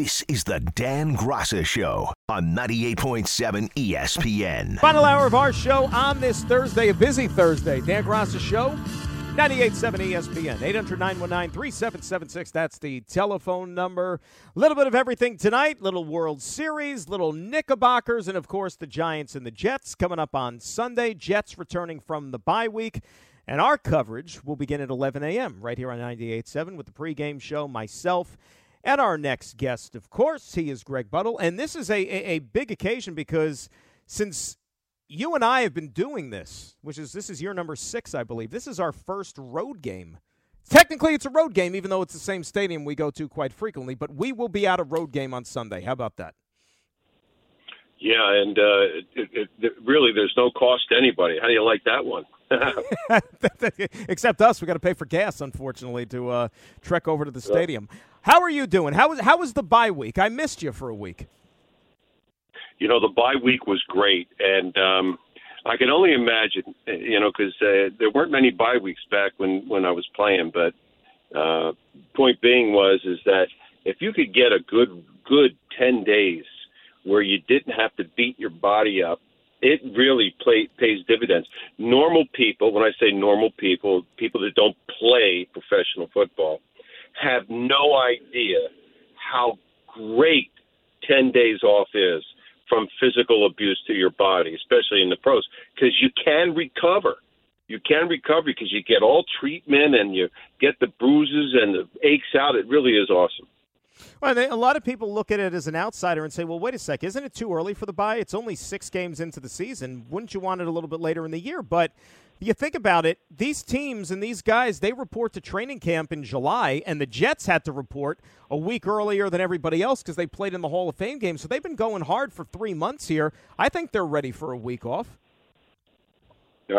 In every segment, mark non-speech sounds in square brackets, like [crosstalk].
This is the Dan Graca Show on 98.7 ESPN. Final hour of our show on this Thursday, a busy Thursday. Dan Graca Show, 98.7 ESPN, 800 919 3776. That's the telephone number. A little bit of everything tonight, little World Series, little Knickerbockers, and of course the Giants and the Jets coming up on Sunday. Jets returning from the bye week. And our coverage will begin at 11 a.m. right here on 98.7 with the pregame show, myself and our next guest, of course, he is Greg Buttle. And this is a, a, a, big occasion because since you and I have been doing this, which is this is year number six, I believe, this is our first road game. Technically, it's a road game, even though it's the same stadium we go to quite frequently, but we will be at a road game on Sunday. How about that? Yeah, and uh, it, it, it, really, there's no cost to anybody. How do you like that one? [laughs] Except us, we got to pay for gas, unfortunately, to uh, trek over to the stadium. How are you doing? How was how was the bye week? I missed you for a week. You know, the bye week was great, and um, I can only imagine. You know, because uh, there weren't many bye weeks back when when I was playing. But uh, point being was is that if you could get a good good ten days where you didn't have to beat your body up it really play, pays dividends. Normal people, when I say normal people, people that don't play professional football, have no idea how great 10 days off is from physical abuse to your body, especially in the pros, because you can recover. You can recover because you get all treatment and you get the bruises and the aches out. It really is awesome. Well, a lot of people look at it as an outsider and say, well, wait a sec, isn't it too early for the bye? It's only six games into the season. Wouldn't you want it a little bit later in the year? But you think about it, these teams and these guys, they report to training camp in July, and the Jets had to report a week earlier than everybody else because they played in the Hall of Fame game. So they've been going hard for three months here. I think they're ready for a week off. I,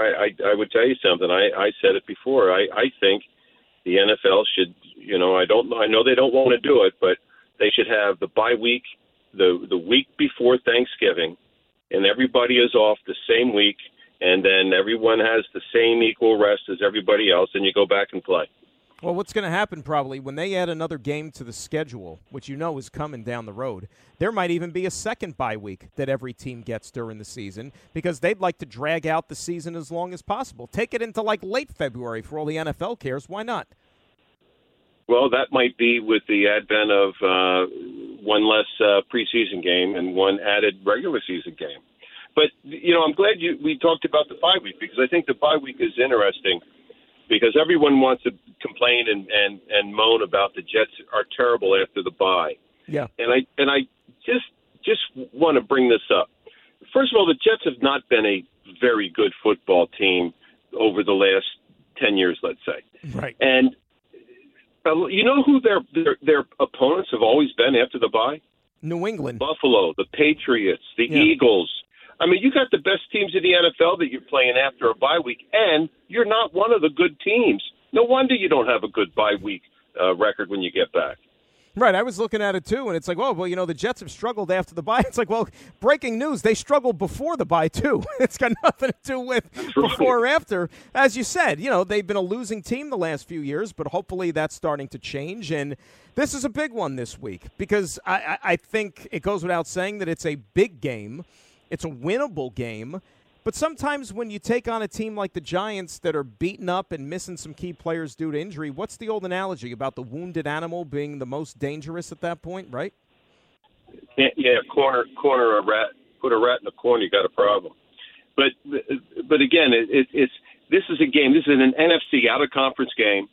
I, I would tell you something. I, I said it before. I, I think the NFL should, you know, I don't, I know they don't want to do it, but they should have the bye week, the the week before Thanksgiving, and everybody is off the same week and then everyone has the same equal rest as everybody else, and you go back and play. Well, what's going to happen probably when they add another game to the schedule, which you know is coming down the road, there might even be a second bye week that every team gets during the season because they'd like to drag out the season as long as possible. Take it into like late February for all the NFL cares. Why not? Well, that might be with the advent of uh, one less uh, preseason game and one added regular season game. But you know, I'm glad you we talked about the bye week because I think the bye week is interesting because everyone wants to complain and and and moan about the Jets are terrible after the bye. Yeah. And I and I just just want to bring this up. First of all, the Jets have not been a very good football team over the last 10 years, let's say. Right. And you know who their, their their opponents have always been after the bye? New England, Buffalo, the Patriots, the yeah. Eagles, I mean, you got the best teams in the NFL that you're playing after a bye week, and you're not one of the good teams. No wonder you don't have a good bye week uh, record when you get back. Right, I was looking at it too, and it's like, oh, well, you know, the Jets have struggled after the bye. [laughs] It's like, well, breaking news, they struggled before the bye too. [laughs] It's got nothing to do with before or after. As you said, you know, they've been a losing team the last few years, but hopefully that's starting to change. And this is a big one this week because I, I think it goes without saying that it's a big game it's a winnable game. But sometimes when you take on a team like the Giants that are beaten up and missing some key players due to injury, what's the old analogy about the wounded animal being the most dangerous at that point, right? Yeah, corner corner a rat, put a rat in the corner, you got a problem. But but again, it, it, it's this is a game. This is an NFC out of conference game,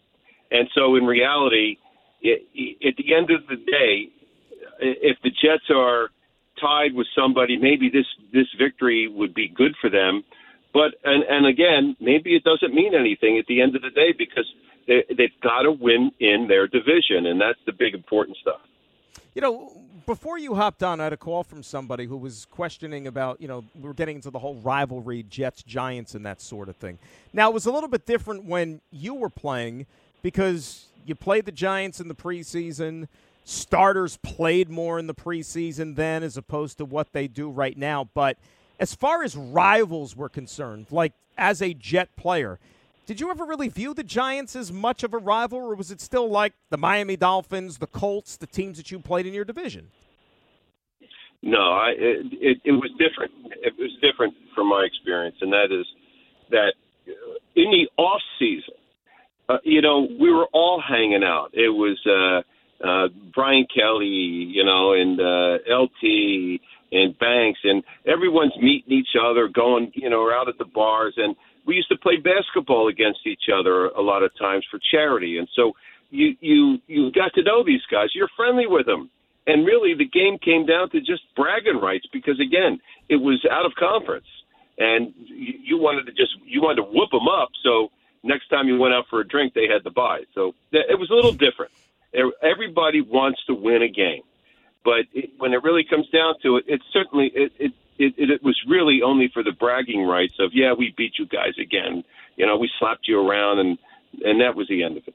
and so in reality, it, at the end of the day, if the Jets are tied with somebody, maybe this this victory would be good for them. But and and again, maybe it doesn't mean anything at the end of the day because they, they've got to win in their division, and that's the big important stuff. You know, before you hopped on, I had a call from somebody who was questioning about, you know, we are getting into the whole rivalry, Jets, Giants, and that sort of thing. Now, it was a little bit different when you were playing because you played the Giants in the preseason starters played more in the preseason then as opposed to what they do right now. But as far as rivals were concerned, like as a Jet player, Did you ever really view the Giants as much of a rival, or was it still like the Miami Dolphins, the Colts, the teams that you played in your division? No, I, it, it, it was different. It was different from my experience, and that is that in the off season, uh, you know, we were all hanging out. It was uh, uh, Brian Kelley, you know, and uh, LT and Banks, and everyone's meeting each other, going, you know, out at the bars, and we used to play basketball against each other a lot of times for charity, and so you you you got to know these guys. You're friendly with them and really, the game came down to just bragging rights because, again, it was out of conference, and you, you wanted to just you wanted to whoop them up. So next time you went out for a drink, they had to buy. So it was a little different. Everybody wants to win a game, but it, when it really comes down to it, it certainly it, it it, it, it was really only for the bragging rights of yeah we beat you guys again you know we slapped you around and and that was the end of it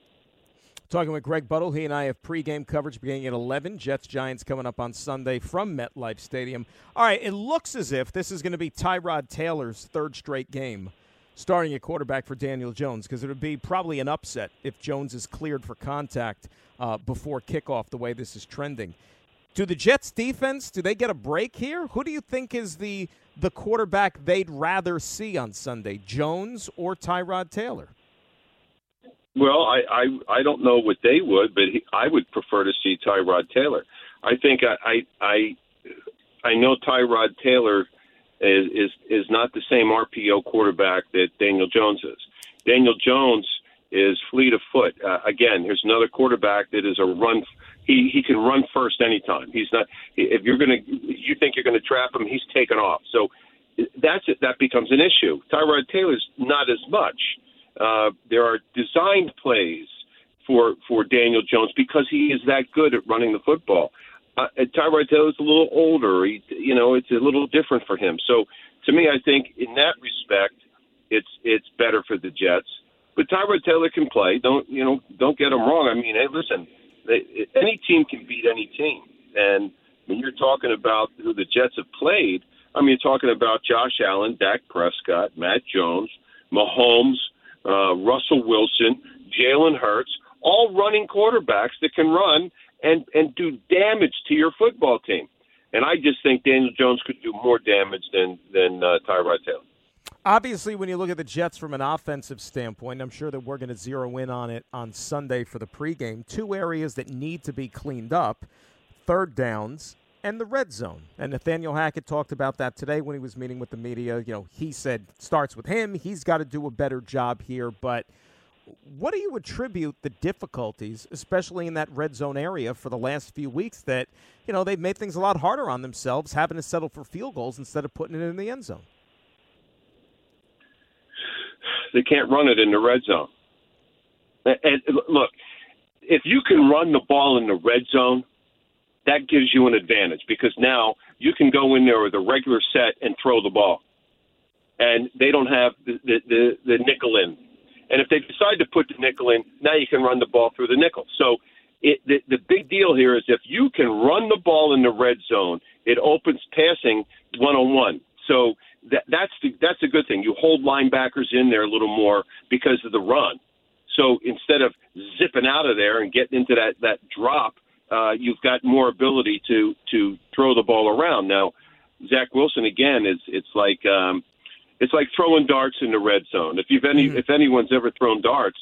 Talking with Greg Buttle. He and I have pregame coverage beginning at 11. Jets Giants coming up on Sunday from MetLife Stadium. All right, it looks as if this is going to be Tyrod Taylor's third straight game starting at quarterback for Daniel Jones because it would be probably an upset if Jones is cleared for contact uh, before kickoff the way this is trending. Do the Jets defense do they get a break here? Who do you think is the the quarterback they'd rather see on Sunday, Jones or Tyrod Taylor? Well, I, I I don't know what they would, but he, I would prefer to see Tyrod Taylor. I think I I I, I know Tyrod Taylor is, is is not the same RPO quarterback that Daniel Jones is. Daniel Jones is fleet of foot. Uh, again, here's another quarterback that is a run. He he can run first anytime. He's not. If you're gonna, you think you're gonna trap him, he's taken off. So that's it. That becomes an issue. Tyrod Taylor's not as much. Uh, there are designed plays for for Daniel Jones because he is that good at running the football. Uh, Tyrod Taylor's a little older. He, you know, it's a little different for him. So, to me, I think in that respect, it's it's better for the Jets. But Tyrod Taylor can play. Don't you know? Don't get him wrong. I mean, hey, listen, they, any team can beat any team. And when you're talking about who the Jets have played, I mean, you're talking about Josh Allen, Dak Prescott, Mac Jones, Mahomes, uh, Russell Wilson, Jalen Hurts, all running quarterbacks that can run and and do damage to your football team. And I just think Daniel Jones could do more damage than than uh, Tyrod Taylor. Obviously, when you look at the Jets from an offensive standpoint, I'm sure that we're going to zero in on it on Sunday for the pregame. Two areas that need to be cleaned up: third downs and the red zone. And Nathaniel Hackett talked about that today when he was meeting with the media. You know, he said starts with him. He's got to do a better job here. But what do you attribute the difficulties, especially in that red zone area, for the last few weeks? That you know they've made things a lot harder on themselves, having to settle for field goals instead of putting it in the end zone. They can't run it in the red zone. And look, if you can run the ball in the red zone, that gives you an advantage because now you can go in there with a regular set and throw the ball, and they don't have the the, the, the nickel in. And if they decide to put the nickel in, now you can run the ball through the nickel. So it, the, the big deal here is if you can run the ball in the red zone, it opens passing one on one. So that, that's the, that's a good thing. You hold linebackers in there a little more because of the run. So instead of zipping out of there and getting into that that drop, uh, you've got more ability to to throw the ball around. Now, Zach Wilson again is it's like um, it's like throwing darts in the red zone. If you've any mm-hmm. if anyone's ever thrown darts,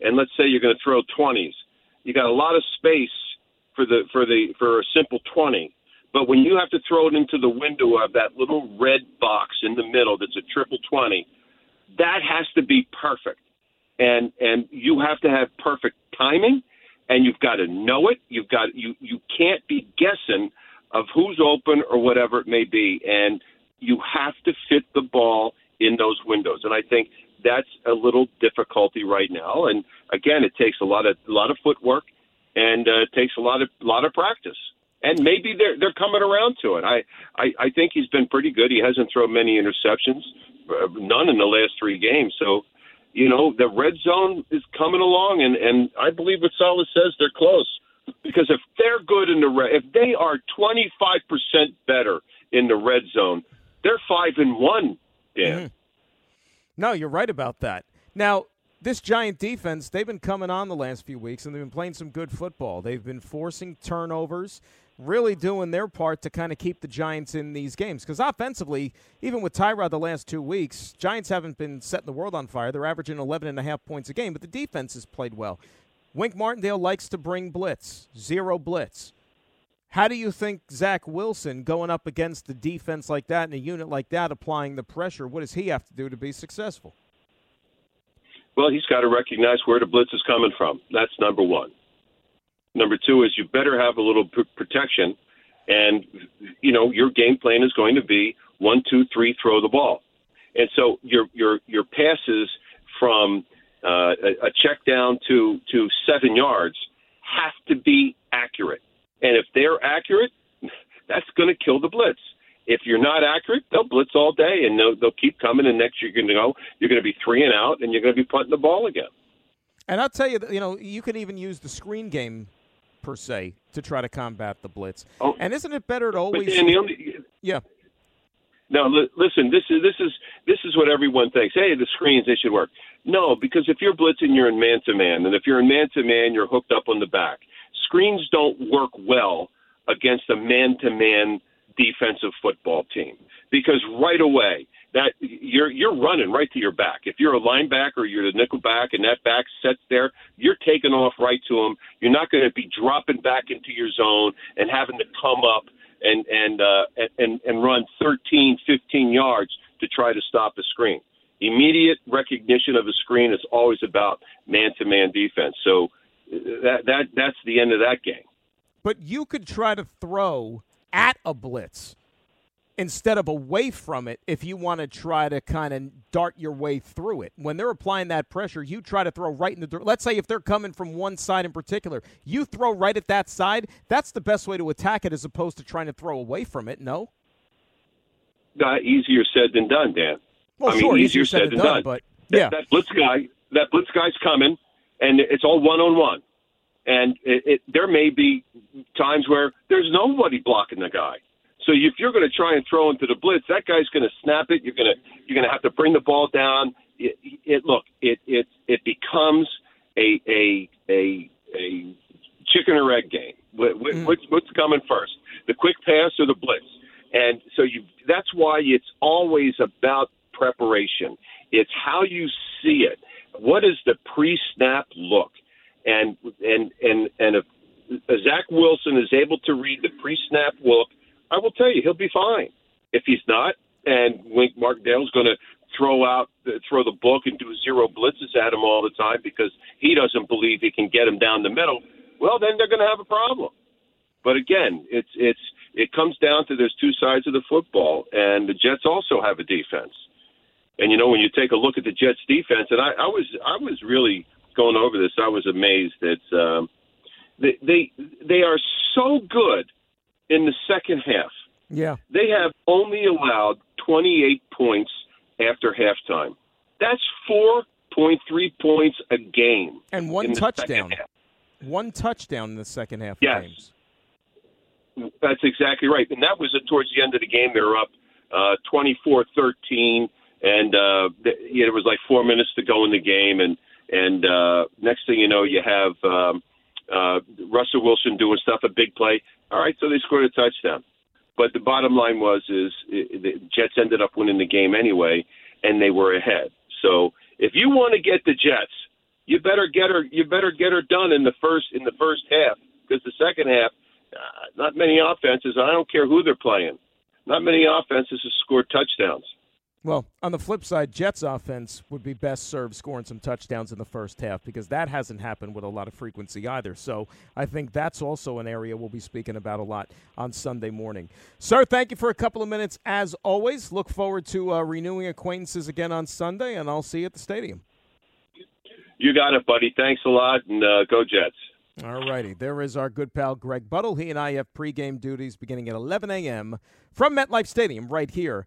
and let's say you're going to throw twenties, you got a lot of space for the for the for a simple twenty. But when you have to throw it into the window of that little red box in the middle that's a triple twenty, that has to be perfect, and and you have to have perfect timing and you've got to know it. You've got you you can't be guessing of who's open or whatever it may be, and you have to fit the ball in those windows. And I think that's a little difficulty right now. And again, it takes a lot of a lot of footwork, and uh, it takes a lot of a lot of practice. And maybe they're they're coming around to it. I, I I think he's been pretty good. He hasn't thrown many interceptions, uh, none in the last three games. So you know, the red zone is coming along, and and I believe what Saleh says they're close because if they're good in the red, if they are twenty five percent better in the red zone, they're five and one. Dan. Mm-hmm. No, you're right about that. Now, this Giant defense, they've been coming on the last few weeks and they've been playing some good football. They've been forcing turnovers, really doing their part to kind of keep the Giants in these games. Because offensively, even with Tyrod the last two weeks, Giants haven't been setting the world on fire. They're averaging 11 and a half points a game, but the defense has played well. Wink Martindale likes to bring blitz, zero blitz. How do you think Zach Wilson going up against the defense like that and a unit like that applying the pressure? What does he have to do to be successful? Well, he's got to recognize where the blitz is coming from. That's number one. Number two is you better have a little p- protection, and you know your game plan is going to be one, two, three, throw the ball, and so your your your passes from uh, a, a check down to to seven yards have to be accurate, and if they're accurate, [laughs] that's going to kill the blitz. If you're not accurate, they'll blitz all day and they'll, they'll keep coming. And next you're going to go, you're going to be three and out, and you're going to be punting the ball again. And I'll tell you, that, you know, you could even use the screen game per se to try to combat the blitz. Oh, and isn't it better to always? Only, yeah. Now listen, this is this is this is what everyone thinks. Hey, the screens they should work. No, because if you're blitzing, you're in man to man, and if you're in man to man, you're hooked up on the back. Screens don't work well against a man to man defensive football team because right away that you're you're running right to your back. If you're a linebacker, you're the nickel back, and that back sets there, you're taking off right to him. You're not going to be dropping back into your zone and having to come up and and uh, and and run 13, 15 yards to try to stop a screen. Immediate recognition of a screen is always about man-to-man defense. So that that that's the end of that game. But you could try to throw at a blitz instead of away from it if you want to try to kind of dart your way through it. When they're applying that pressure, you try to throw right in the let's say if they're coming from one side in particular, you throw right at that side. That's the best way to attack it as opposed to trying to throw away from it, no? Uh, easier said than done, Dan. Well, I sure, mean, easier, said, than done, done, but yeah. That, that blitz guy, that blitz guy's coming and it's all one on one and it, it, there may be times where there's nobody blocking the guy. So if you're going to try and throw into the blitz, that guy's going to snap it. You're going to you're going to have to bring the ball down. It, it look it it it becomes a a a a chicken or egg game. Mm. What's what's coming first, the quick pass or the blitz? And so you that's why it's always about preparation. It's how you see it. What is the pre-snap look? And and and and if Zach Wilson is able to read the pre-snap look, I will tell you he'll be fine. If he's not, and Wink Martindale's going to throw out uh, throw the book and do zero blitzes at him all the time because he doesn't believe he can get him down the middle, well then they're going to have a problem. But again, it's it's it comes down to there's two sides of the football, and the Jets also have a defense. And you know when you take a look at the Jets defense, and I, I was I was really going over this, I was amazed that um, they, they they are so good in the second half. Yeah, they have only allowed 28 points after halftime. That's 4.3 points a game, and one touchdown. One touchdown in the second half yes. of games. That's exactly right, and that was towards the end of the game. They were up uh, 24-13, and uh, it was like four minutes to go in the game, and and uh, next thing you know, you have um, uh, Russell Wilson doing stuff, a big play. All right, so they scored a touchdown. But the bottom line was is it, the Jets ended up winning the game anyway, and they were ahead. So if you want to get the Jets, you better get her. You better get her done in the first in the first half because the second half, uh, not many offenses. I don't care who they're playing. Not many offenses have scored touchdowns. Well, on the flip side, Jets offense would be best served scoring some touchdowns in the first half because that hasn't happened with a lot of frequency either. So I think that's also an area we'll be speaking about a lot on Sunday morning. Sir, thank you for a couple of minutes as always. Look forward to uh, renewing acquaintances again on Sunday, and I'll see you at the stadium. You got it, buddy. Thanks a lot, and uh, go Jets. All righty. There is our good pal Greg Buttle. He and I have pregame duties beginning at 11 a.m. from MetLife Stadium right here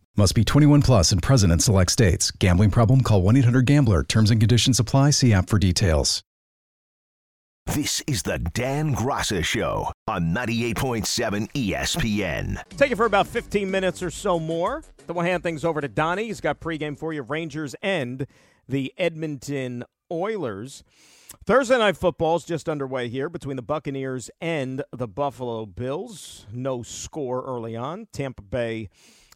Must be 21 plus and present in select states. Gambling problem? Call 1 800 Gambler. Terms and conditions apply. See app for details. This is the Dan Graca Show on 98.7 ESPN. Take it for about 15 minutes or so more. Then we'll hand things over to Donnie. He's got pregame for you Rangers and the Edmonton Oilers. Thursday night football is just underway here between the Buccaneers and the Buffalo Bills. No score early on. Tampa Bay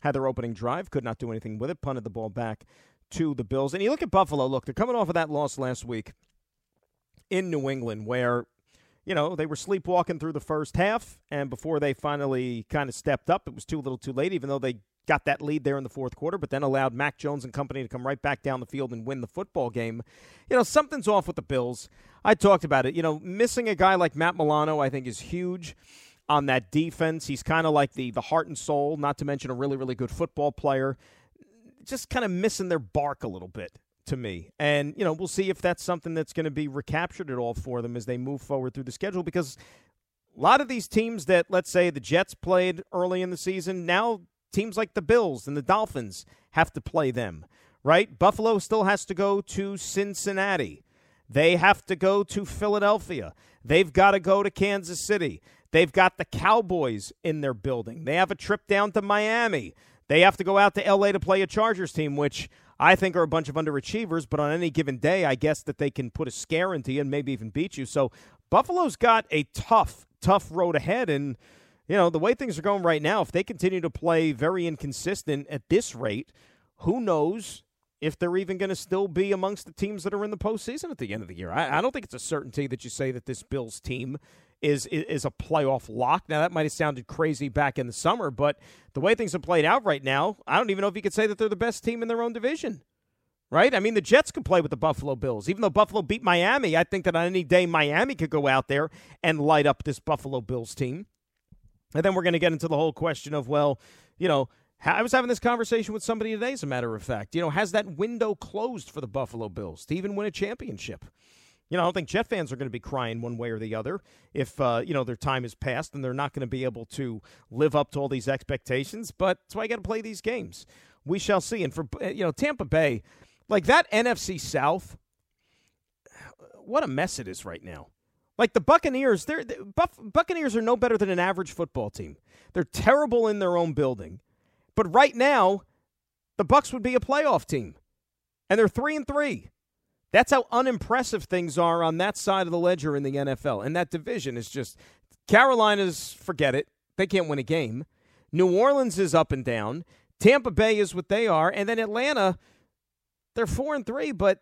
had their opening drive, could not do anything with it, punted the ball back to the Bills. And you look at Buffalo, look, they're coming off of that loss last week in New England where, you know, they were sleepwalking through the first half, and before they finally kind of stepped up, it was too little too late, even though they got that lead there in the fourth quarter, but then allowed Mac Jones and company to come right back down the field and win the football game. You know, something's off with the Bills. I talked about it. You know, missing a guy like Matt Milano, I think, is huge on that defense. He's kind of like the the heart and soul, not to mention a really really good football player. Just kind of missing their bark a little bit to me. And you know, we'll see if that's something that's going to be recaptured at all for them as they move forward through the schedule because a lot of these teams that let's say the Jets played early in the season, now teams like the Bills and the Dolphins have to play them, right? Buffalo still has to go to Cincinnati. They have to go to Philadelphia. They've got to go to Kansas City. They've got the Cowboys in their building. They have a trip down to Miami. They have to go out to LA to play a Chargers team, which I think are a bunch of underachievers, but on any given day, I guess that they can put a scare into you and maybe even beat you. So Buffalo's got a tough, tough road ahead. And, you know, the way things are going right now, if they continue to play very inconsistent at this rate, who knows if they're even going to still be amongst the teams that are in the postseason at the end of the year. I, I, don't think it's a certainty that you say that this Bills team is, is a playoff lock. Now that might have sounded crazy back in the summer, but the way things have played out right now, I don't even know if you could say that they're the best team in their own division. Right? I mean, the Jets could play with the Buffalo Bills. Even though Buffalo beat Miami, I think that on any day Miami could go out there and light up this Buffalo Bills team. And then we're going to get into the whole question of, well, you know, I was having this conversation with somebody today, as a matter of fact. You know, has that window closed for the Buffalo Bills to even win a championship? You know, I don't think Jet fans are going to be crying one way or the other if, uh, you know, their time has passed and they're not going to be able to live up to all these expectations. But that's why you got to play these games. We shall see. And for, you know, Tampa Bay, like that NFC South, what a mess it is right now. Like the Buccaneers, they're, the Buff, Buccaneers are no better than an average football team. They're terrible in their own building. But right now, the Bucks would be a playoff team. And they're 3 and 3. That's how unimpressive things are on that side of the ledger in the NFL. And that division is just Carolina's forget it. They can't win a game. New Orleans is up and down. Tampa Bay is what they are, and then Atlanta, they're four and three, but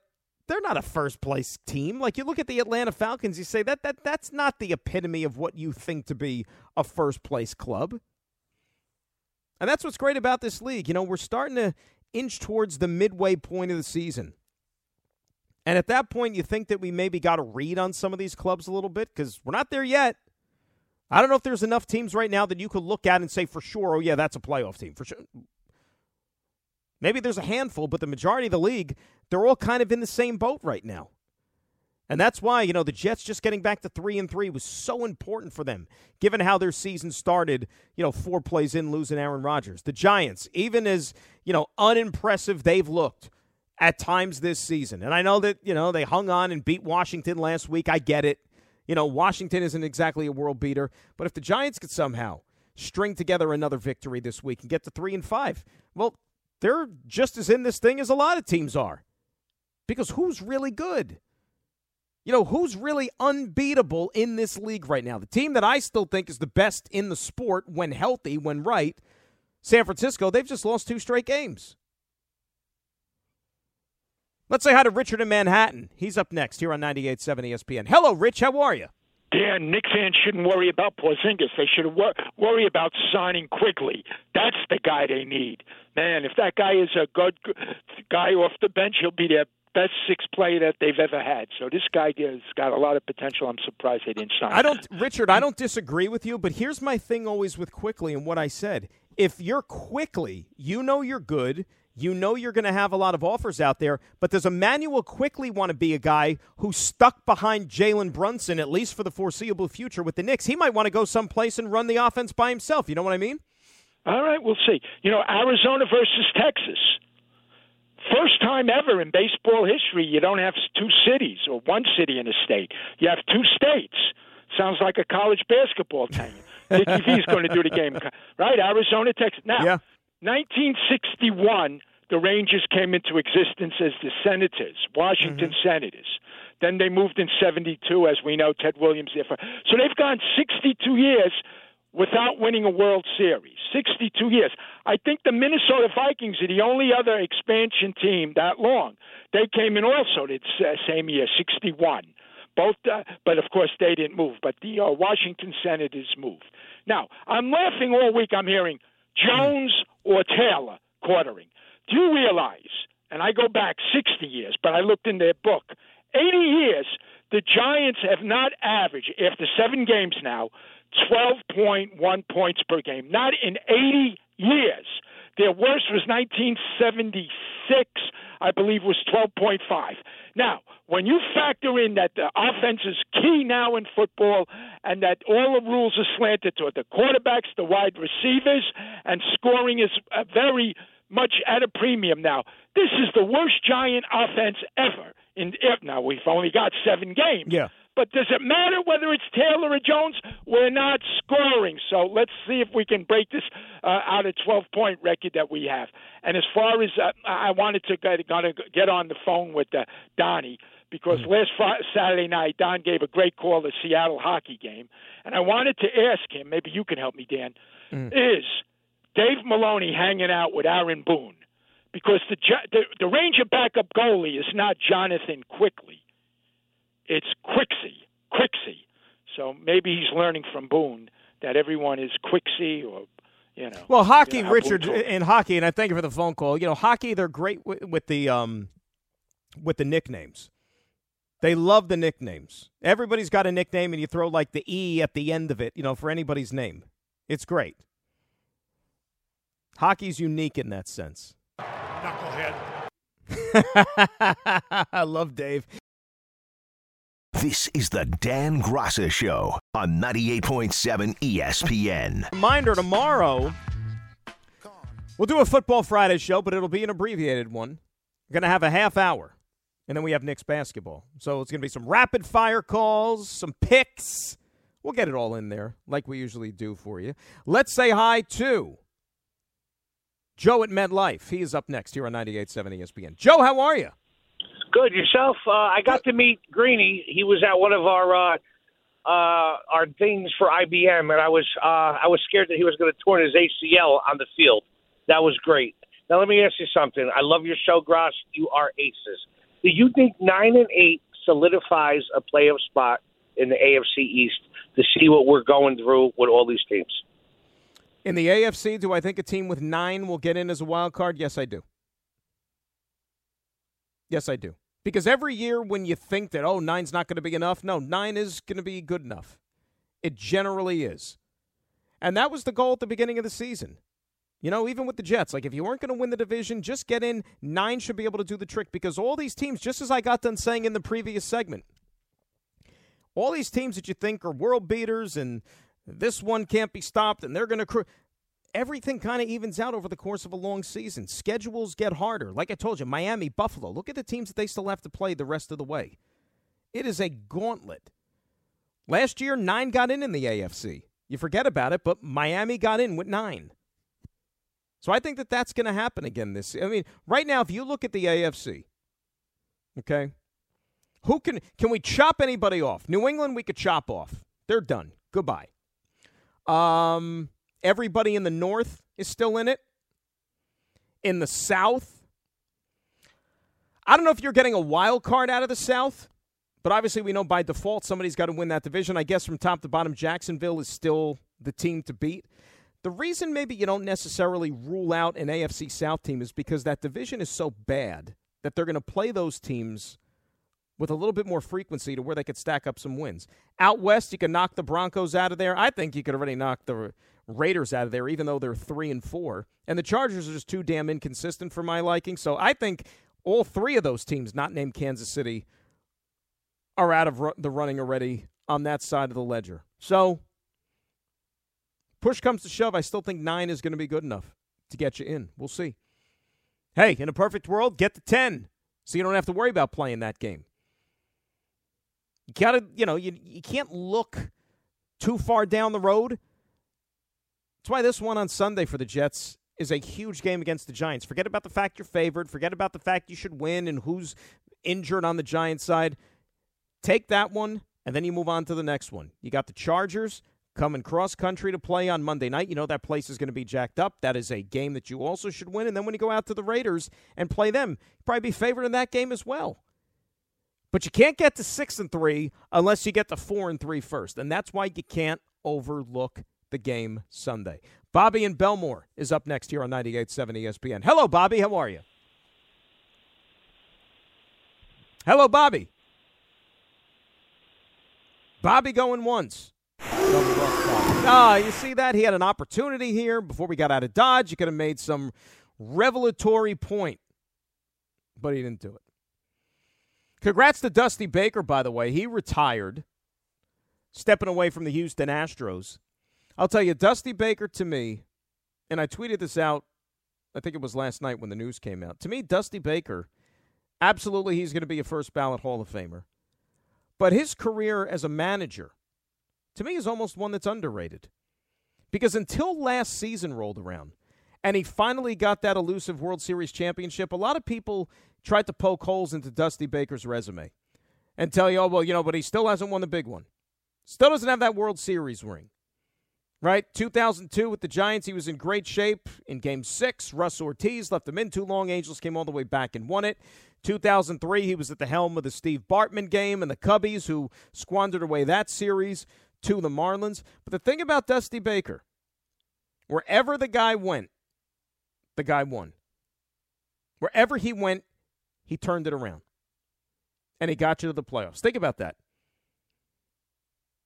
they're not a first place team. Like you look at the Atlanta Falcons, you say that that that's not the epitome of what you think to be a first place club. And that's what's great about this league. You know, we're starting to inch towards the midway point of the season. And at that point, you think that we maybe got to read on some of these clubs a little bit because we're not there yet. I don't know if there's enough teams right now that you could look at and say for sure, oh, yeah, that's a playoff team. For sure. Maybe there's a handful, but the majority of the league, they're all kind of in the same boat right now. And that's why, you know, the Jets just getting back to 3 and 3 was so important for them, given how their season started, you know, four plays in losing Aaron Rodgers. The Giants, even as, you know, unimpressive they've looked, at times this season. And I know that, you know, they hung on and beat Washington last week. I get it. You know, Washington isn't exactly a world beater, but if the Giants could somehow string together another victory this week and get to 3 and 5, well, they're just as in this thing as a lot of teams are. Because who's really good? You know, who's really unbeatable in this league right now? The team that I still think is the best in the sport when healthy, when right, San Francisco, they've just lost two straight games. Let's say hi to Richard in Manhattan. He's up next here on 98.7 ESPN. Hello, Rich. How are you? Dan, Knicks fans shouldn't worry about Porzingis. They should wor- worry about signing Quickley. That's the guy they need. Man, if that guy is a good guy off the bench, he'll be their best six player that they've ever had. So this guy has got a lot of potential. I'm surprised they didn't sign. I don't, Richard. I don't disagree with you, but here's my thing always with Quickley and what I said. If you're Quickley, you know you're good. You know you're going to have a lot of offers out there, but does Immanuel Quickley want to be a guy who's stuck behind Jalen Brunson, at least for the foreseeable future with the Knicks? He might want to go someplace and run the offense by himself. You know what I mean? All right, we'll see. You know, Arizona versus Texas. First time ever in baseball history, you don't have two cities or one city in a state. You have two states. Sounds like a college basketball team. [laughs] Dickie V's going to do the game, right? Arizona, Texas. Now, yeah. 1961, the Rangers came into existence as the Senators, Washington mm-hmm. Senators. Then they moved in 72, as we know, Ted Williams. There. So they've gone 62 years without winning a World Series. 62 years. I think the Minnesota Vikings are the only other expansion team that long. They came in also the same year, 61. Both, uh, but of course they didn't move. But the uh, Washington Senators moved. Now I'm laughing all week. I'm hearing Jones or Taylor quartering. Do you realize? And I go back 60 years, but I looked in their book. 80 years, the Giants have not averaged after seven games now 12.1 points per game. Not in 80 years. Their worst was 1976, I believe, was 12.5. Now, when you factor in that the offense is key now in football and that all the rules are slanted toward the quarterbacks, the wide receivers, and scoring is uh, very much at a premium now, this is the worst Giant offense ever. In, now, we've only got seven games. Yeah. But does it matter whether it's Taylor or Jones? We're not scoring. So let's see if we can break this uh, out of 12 point record that we have. And as far as uh, I wanted to get, get on the phone with uh, Donnie because mm. last Friday, Saturday night, Don gave a great call the Seattle hockey game. And I wanted to ask him, maybe you can help me, Dan, mm. is Dave Maloney hanging out with Aaron Boone? Because the, the, the Ranger backup goalie is not Jonathan Quickly it's Quixie, Quixie. So maybe he's learning from Boone that everyone is Quixie or you know. Well, hockey, you know, Richard, in hockey, and I thank you for the phone call. You know, hockey, they're great with, with the um, with the nicknames. They love the nicknames. Everybody's got a nickname, and you throw like the E at the end of it, you know, for anybody's name. It's great. Hockey's unique in that sense. Knucklehead. [laughs] I love Dave. This is the Dan Graca Show on 98.7 ESPN. Reminder tomorrow, we'll do a Football Friday show, but it'll be an abbreviated one. We're going to have a half hour, and then we have Knicks basketball. So it's going to be some rapid fire calls, some picks. We'll get it all in there like we usually do for you. Let's say hi to Joe at MetLife. He is up next here on 98.7 ESPN. Joe, how are you? Good yourself. Uh, I got to meet Greeny. He was at one of our uh, uh, our things for IBM, and I was uh, I was scared that he was going to torn his ACL on the field. That was great. Now let me ask you something. I love your show, Gross. You are aces. Do you think nine and eight solidifies a playoff spot in the AFC East to see what we're going through with all these teams? In the AFC, do I think a team with nine will get in as a wild card? Yes, I do. Yes, I do. Because every year when you think that, oh, nine's not going to be enough, no, nine is going to be good enough. It generally is. And that was the goal at the beginning of the season. You know, even with the Jets, like if you weren't going to win the division, just get in. Nine should be able to do the trick because all these teams, just as I got done saying in the previous segment, all these teams that you think are world beaters and this one can't be stopped and they're going to everything kind of evens out over the course of a long season. Schedules get harder. Like I told you, Miami, Buffalo. Look at the teams that they still have to play the rest of the way. It is a gauntlet. Last year, nine got in in the AFC. You forget about it, but Miami got in with nine. So I think that that's going to happen again this. I mean, right now, if you look at the AFC, okay, Who can can we chop anybody off? New England, we could chop off. They're done. Goodbye. Um, everybody in the North is still in it. In the South, I don't know if you're getting a wild card out of the South, but obviously we know by default somebody's got to win that division. I guess from top to bottom, Jacksonville is still the team to beat. The reason maybe you don't necessarily rule out an AFC South team is because that division is so bad that they're going to play those teams with a little bit more frequency to where they could stack up some wins. Out west, you can knock the Broncos out of there. I think you could already knock the Raiders out of there, even though they're three and four. And the Chargers are just too damn inconsistent for my liking. So I think all three of those teams, not named Kansas City, are out of the running already on that side of the ledger. So push comes to shove, I still think nine is going to be good enough to get you in. We'll see. Hey, in a perfect world, get to 10 so you don't have to worry about playing that game. You gotta, you know, you you can't look too far down the road. That's why this one on Sunday for the Jets is a huge game against the Giants. Forget about the fact you're favored. Forget about the fact you should win and who's injured on the Giants side. Take that one, and then you move on to the next one. You got the Chargers coming cross country to play on Monday night. You know that place is going to be jacked up. That is a game that you also should win. And then when you go out to the Raiders and play them, probably be favored in that game as well. But you can't get to six and three unless you get to four and three first, and that's why you can't overlook the game Sunday. Bobby and Bellmore is up next here on 98.7 ESPN. Hello, Bobby. How are you? Hello, Bobby. Bobby going once. Ah, you see that? He had an opportunity here before we got out of Dodge. He could have made some revelatory point, but he didn't do it. Congrats to Dusty Baker, by the way. He retired, stepping away from the Houston Astros. I'll tell you, Dusty Baker to me, and I tweeted this out, I think it was last night when the news came out. To me, Dusty Baker, absolutely he's going to be a first ballot Hall of Famer. But his career as a manager, to me, is almost one that's underrated. Because until last season rolled around, and he finally got that elusive World Series championship, a lot of people tried to poke holes into Dusty Baker's resume and tell you, oh, well, you know, but he still hasn't won the big one. Still doesn't have that World Series ring. Right? 2002 with the Giants, he was in great shape in game six. Russ Ortiz left him in too long. Angels came all the way back and won it. 2003, he was at the helm of the Steve Bartman game and the Cubbies, who squandered away that series to the Marlins. But the thing about Dusty Baker, wherever the guy went, the guy won. Wherever he went, he turned it around. And he got you to the playoffs. Think about that.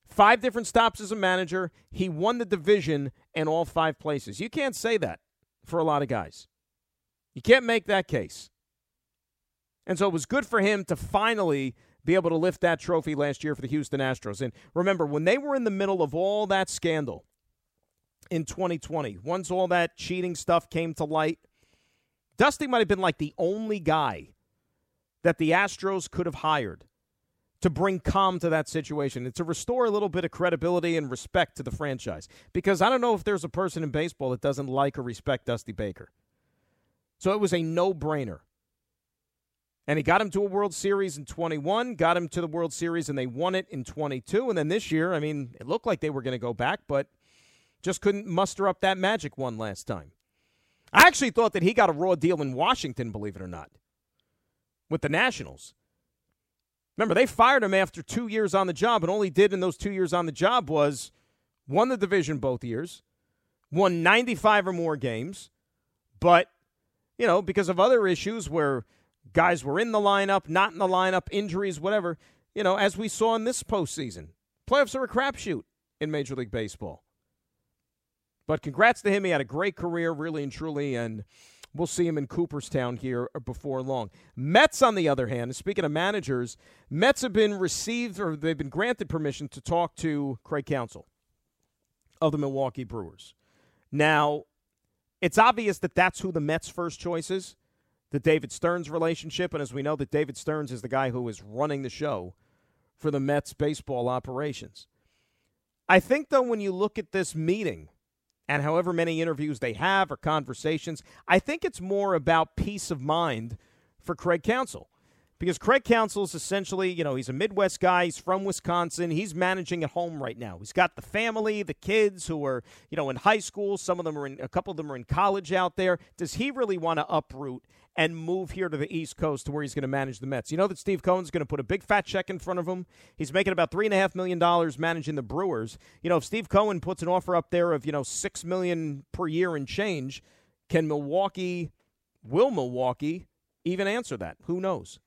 Five different stops as a manager. He won the division in all five places. You can't say that for a lot of guys. You can't make that case. And so it was good for him to finally be able to lift that trophy last year for the Houston Astros. And remember, when they were in the middle of all that scandal in 2020, once all that cheating stuff came to light, Dusty might have been like the only guy that the Astros could have hired to bring calm to that situation and to restore a little bit of credibility and respect to the franchise. Because I don't know if there's a person in baseball that doesn't like or respect Dusty Baker. So it was a no brainer. And he got him to a World Series in 21, got him to the World Series, and they won it in 22. And then this year, I mean, it looked like they were going to go back, but just couldn't muster up that magic one last time. I actually thought that he got a raw deal in Washington, believe it or not with the Nationals. Remember, they fired him after two years on the job, and all he did in those two years on the job was won the division both years, won 95 or more games, but, you know, because of other issues where guys were in the lineup, not in the lineup, injuries, whatever, you know, as we saw in this postseason, playoffs are a crapshoot in Major League Baseball. But congrats to him. He had a great career, really and truly, and We'll see him in Cooperstown here before long. Mets, on the other hand, speaking of managers, Mets have been received or they've been granted permission to talk to Craig Counsell of the Milwaukee Brewers. Now, it's obvious that that's who the Mets' first choice is, the David Stearns relationship. And as we know, that David Stearns is the guy who is running the show for the Mets baseball operations. I think, though, when you look at this meeting, and however many interviews they have or conversations, I think it's more about peace of mind for Craig Counsell. because Craig Counsell's essentially, you know, he's a Midwest guy. He's from Wisconsin. He's managing at home right now. He's got the family, the kids who are, you know, in high school. Some of them are in, a couple of them are in college out there. Does he really want to uproot and move here to the East Coast to where he's going to manage the Mets? You know that Steve Cohen's going to put a big fat check in front of him. He's making about three and a half million dollars managing the Brewers. You know, if Steve Cohen puts an offer up there of you know six million per year and change, can Milwaukee, will Milwaukee even answer that? Who knows?